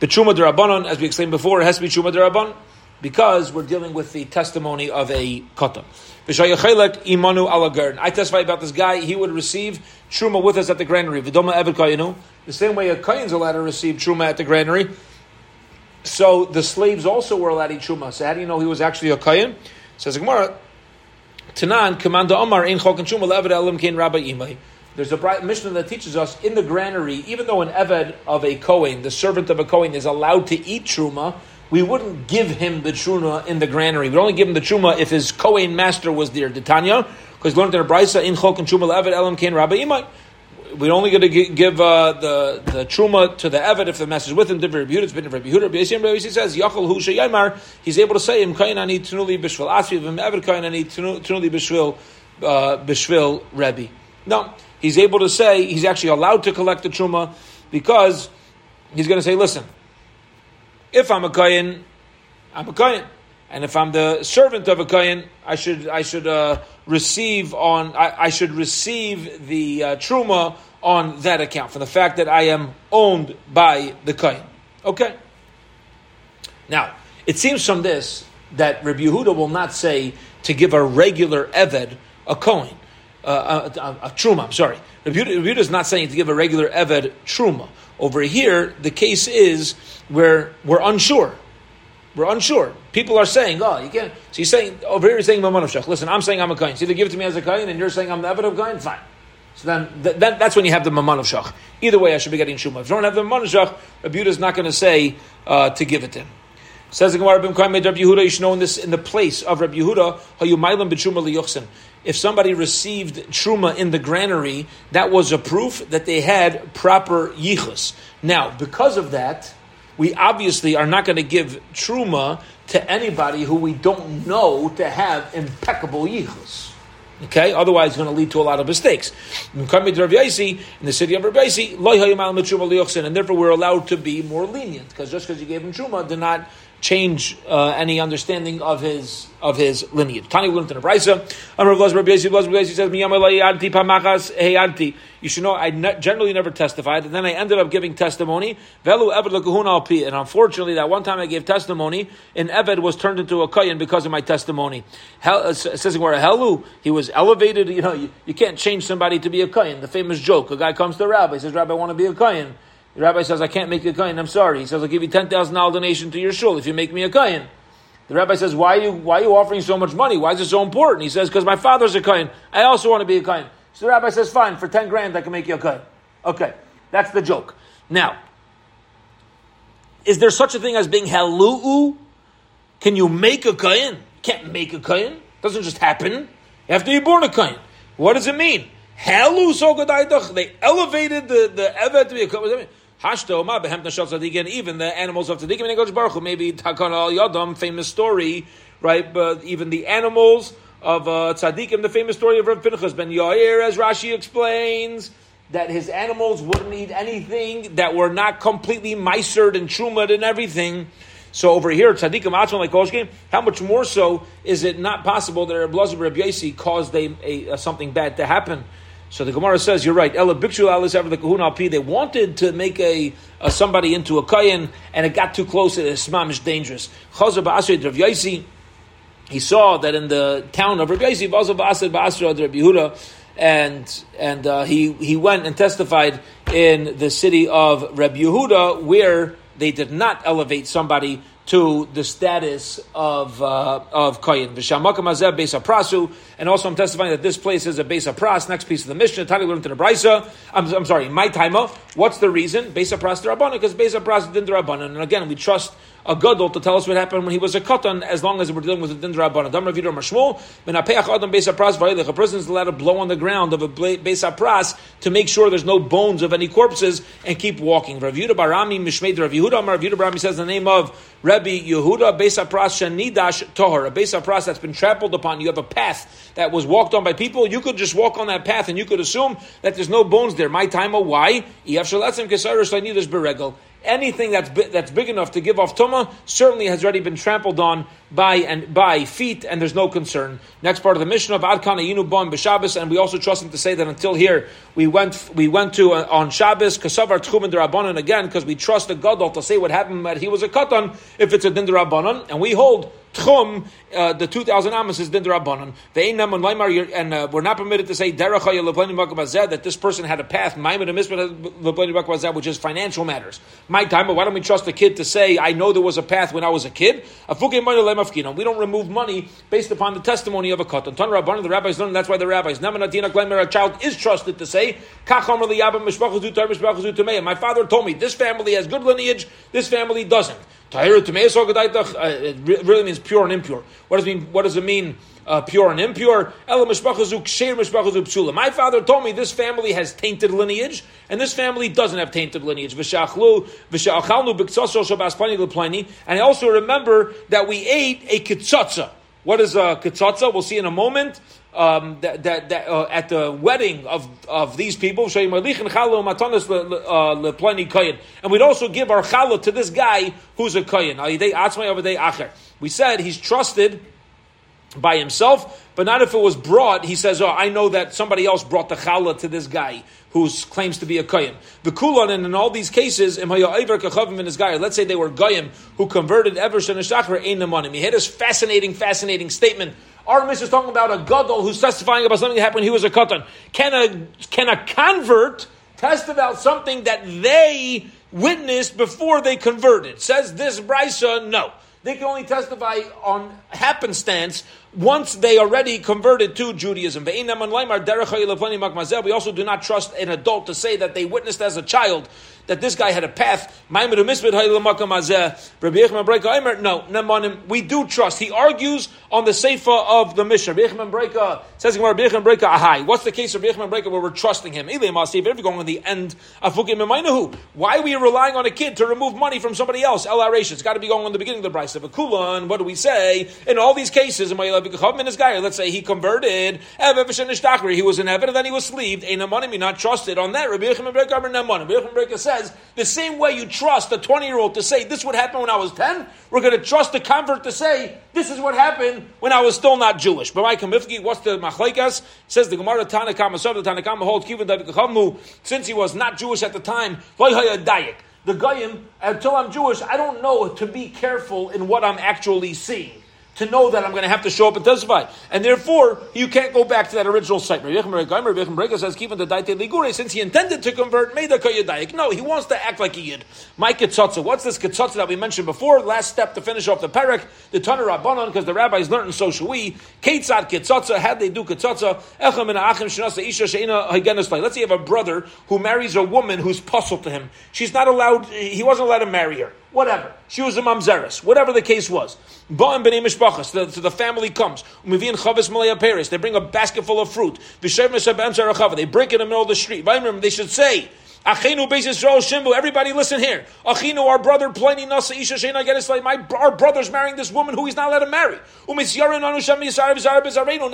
B'truma derabanan, as we explained before, it has to be truma derabanan because we're dealing with the testimony of a kata. imanu alagern. I testify about this guy. He would receive truma with us at the granary. The same way a kain's allowed to receive truma at the granary. So the slaves also were allowed to eat truma. So how do you know he was actually a kain? Says Gemara. Tanan commander Omar in chok and truma le'eved elim kain rabbi imay. There's a Mishnah that teaches us in the granary, even though an eved of a Kohen, the servant of a Kohen, is allowed to eat truma, we wouldn't give him the truma in the granary. We'd only give him the truma if his Kohen master was there. Titania, because learned in a brisa in chok and truma elam kain rabbi imay. We're only going to give uh, the the truma to the eved if the master is with him. Different Yehuda, it's been different Yehuda. B'yisrael Rabbi says Yachol Hu Sheyamar. He's able to say him kain ani b'shvil eved kain ani b'shvil uh, b'shvil. No, he's able to say he's actually allowed to collect the truma because he's going to say, listen, if I'm a kain, I'm a kain. And if I'm the servant of a kohen, I should I should uh, receive on I, I, should receive the uh, truma on that account for the fact that I am owned by the kohen. Okay. Now it seems from this that Rabbi Yehuda will not say to give a regular eved a kohen, uh, a, a, a, truma. I'm sorry. Yehuda, is not saying to give a regular eved truma. Over here, the case is where we're unsure. We're unsure. People are saying, "Oh, you can't." So he's saying over here, he's saying "Maman of Listen, I'm saying I'm a kohen. So either give it to me as a kohen, and you're saying I'm the eved of kohen. Fine. So then, th- that, that's when you have the maman of shach. Either way, I should be getting shuma. If you don't have the maman of shach, Rabbi is not going to say uh, to give it to him. Says the Gemara, "Bim Rabbi Yehuda." You should know in this in the place of Rabbi Yehuda, how you hayumaylam b'truma liyuchsin. If somebody received truma in the granary, that was a proof that they had proper yichus. Now, because of that, we obviously are not going to give truma to anybody who we don't know to have impeccable yichus. Okay, otherwise it's going to lead to a lot of mistakes. In the city of Rabbi and therefore we're allowed to be more lenient because just because you gave him truma did not change uh, any understanding of his of his lineage. Tani learned in a brisa. says, You should know I ne- generally never testified, and then I ended up giving testimony. Velu eved and unfortunately, that one time I gave testimony, and Eved was turned into a kohen because of my testimony. Hel, uh, says where Helu, he was elevated. (laughs) You know, you, you can't change somebody to be a kohen. The famous joke: a guy comes to a rabbi, says, "Rabbi, I want to be a kohen." The rabbi says, I can't make you a kohen, I'm sorry. He says, I'll give you $10,000 donation to your shul if you make me a kohen. The rabbi says, why are, you, why are you offering so much money? Why is it so important? He says, because my father's a kohen. I also want to be a kohen. So the rabbi says, fine, for 10 grand I can make you a kohen. Okay, that's the joke. Now, is there such a thing as being halu'u? Can you make a kohen? Can't make a kohen. Doesn't just happen. You have to be born a kohen. What does it mean? Halu so They elevated the, the Evet to be a kohen. Hashto ma behem nashal tzaddikim, even the animals of tzaddikim and Kodesh maybe Takon al Yadam, famous story, right? But even the animals of uh, tzaddikim, the famous story of Rav Pinchas ben Yair, as Rashi explains, that his animals wouldn't eat anything that were not completely misered and trumad and everything. So over here, tzaddikim atzman like Koshkim, how much more so is it not possible that Rabbi Lazar Rabbi caused a, a, a, something bad to happen? So the Gemara says, you're right. Ella Bikshu ever the Kahuna Alpi. They wanted to make a, a, somebody into a Kayan, and it got too close. It's mamish dangerous. Chazer Ba'asri Rav Yaisi. He saw that in the town of Rav Yaisi, Bazel Ba'asri Ba'asri Rav Yehuda, and and uh, he he went and testified in the city of Reb Yehuda, where they did not elevate somebody to the status of uh, of koyin. V'shamakam hazeh beis prasu, and also I'm testifying that this place is a beis pras. Next piece of the Mishnah, Tani learned to the Brisa. I'm, I'm sorry, my timer. What's the reason? Beis pras derabbanan, because beis pras din derabbanan. And again, we trust a gadol to tell us what happened when he was a katan, as long as we're dealing with a din derabbanan. Dam Rav Mashmul, ben apeach adam beis pras v'ayilech. A person is allowed to blow on the ground of a beis pras to make sure there's no bones of any corpses and keep walking. Rav Yehuda barami mishmeid Rav Yehuda. Barami says the name of Rabbi Yehuda Beis Pras Shanidash Tohar, a Beis Pras that's been trampled upon. You have a path that was walked on by people. You could just walk on that path and you could assume that there's no bones there. My time, a why? Anything that's that's big enough to give off tuma certainly has already been trampled on by and by feet, and there's no concern. Next part of the Mishnah of Adkan Yinu Bon b'Shabbos, and we also trust him to say that until here we went we went to uh, on Shabbos Kasavar Derabanan again because we trust the Gadol to say what happened that he was a katan if it's a Din Derabanan, and we hold Tchum, uh, the 2,000 Amos is Din Rabbanon. And uh, we're not permitted to say that this person had a path, maimed and leblani bakabazeh, which is financial matters. My time, but why don't we trust the kid to say, I know there was a path when I was a kid? We don't remove money based upon the testimony of a katan. Ton Rabbanon, the rabbis learn, that's why the rabbis, a child is trusted to say, My father told me, this family has good lineage, this family doesn't. Tahir uh, it really means pure and impure. What does it mean? What does it mean? Uh, pure and impure. My father told me this family has tainted lineage, and this family doesn't have tainted lineage. And I also remember that we ate a kitzatza. What is a kitzatza? We'll see in a moment um, that, that, that uh, at the wedding of, of these people, uh, and we'd also give our challah to this guy who's a kohen. We said he's trusted by himself, but not if it was brought. He says, "Oh, I know that somebody else brought the challah to this guy who claims to be a kohen." The kulan, and in all these cases, let's say they were goyim who converted ever sheneshachar ein He had this fascinating, fascinating statement. Our is talking about a gadol who's testifying about something that happened when he was a katan. Can a can a convert test about something that they witnessed before they converted? Says this brisa, no. They can only testify on happenstance once they already converted to Judaism. We also do not trust an adult to say that they witnessed as a child that this guy had a path. No, we do trust. He argues on the Seifa of the Mishnah. Says What's the case of where we're trusting him? If you're going on the end why are we relying on a kid to remove money from somebody else? It's got to be going on the beginning of the price Of a Kulun. What do we say? In all these cases, let's say he converted, he was an Evan, and then he was sleeved. Not trusted on that. Rabbi says, says, the same way you trust a 20 year old to say, this would happen when I was 10, we're going to trust the convert to say, this is what happened when I was still not Jewish. But my Kamifki, what's the machlaikas? Says the Gemara Tanakama, the Tanakama holds, since he was not Jewish at the time, the Goyim, until I'm Jewish, I don't know to be careful in what I'm actually seeing to know that I'm going to have to show up and testify. And therefore, you can't go back to that original site. says, since he intended to convert, made the No, he wants to act like a yid. My ketzotza. What's this ketzotza that we mentioned before? Last step to finish off the parak, the Tanur Rabbanon, because the rabbis learned, and so should we. Ketzat ketzotza, how they do ketzotza. Let's say you have a brother who marries a woman who's puzzled to him. She's not allowed, he wasn't allowed to marry her whatever. She was a mamzeris, whatever the case was. Ba'im b'nei mishpachas, so the family comes. Umivian chavis malaya peris, they bring a basket full of fruit. V'shev mesabem they break it in the middle of the street. They should say, Achinu beis Yisrael shimbu. Everybody, listen here. Achinu, our brother, Pliny nasa isha get like my our brother's marrying this woman who he's not allowed to marry. Now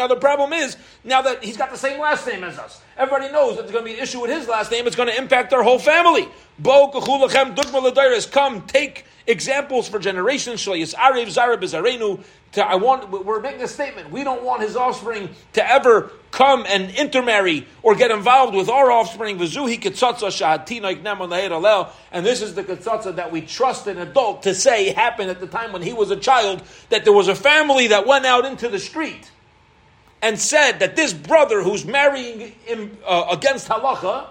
the problem is now that he's got the same last name as us. Everybody knows that there's going to be an issue with his last name. It's going to impact our whole family. Bo Come take examples for generations. Bezarenu. I want. We're making a statement. We don't want his offspring to ever come and intermarry or get involved with our offspring. And this is the ketzatza that we trust an adult to say happened at the time when he was a child. That there was a family that went out into the street and said that this brother who's marrying him uh, against halacha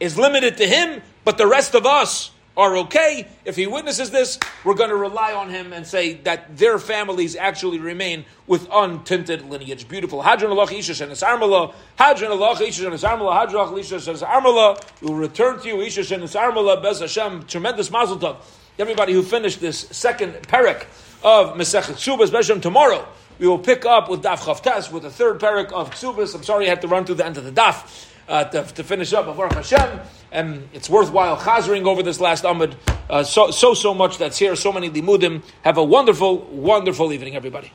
is limited to him, but the rest of us are okay. If he witnesses this, we're going to rely on him and say that their families actually remain with untinted lineage. Beautiful. Hadron Allah Isha and Armala. Hadron Allah Isha and Armala. Hadron Allah Isha and Armala. We will return to you, Isha and Armala. Bez Hashem. Tremendous mazel tov. Everybody who finished this second parak of Mesech Ksubas, Beshem, tomorrow we will pick up with Daf Chavtas with the third parak of Ksubas. I'm sorry I had to run through the end of the Daf uh, to, to, finish up. Baruch Hashem, and it's worthwhile chazering over this last Amud. Uh, so, so, so much that's here, so many limudim. Have a wonderful, wonderful evening, everybody.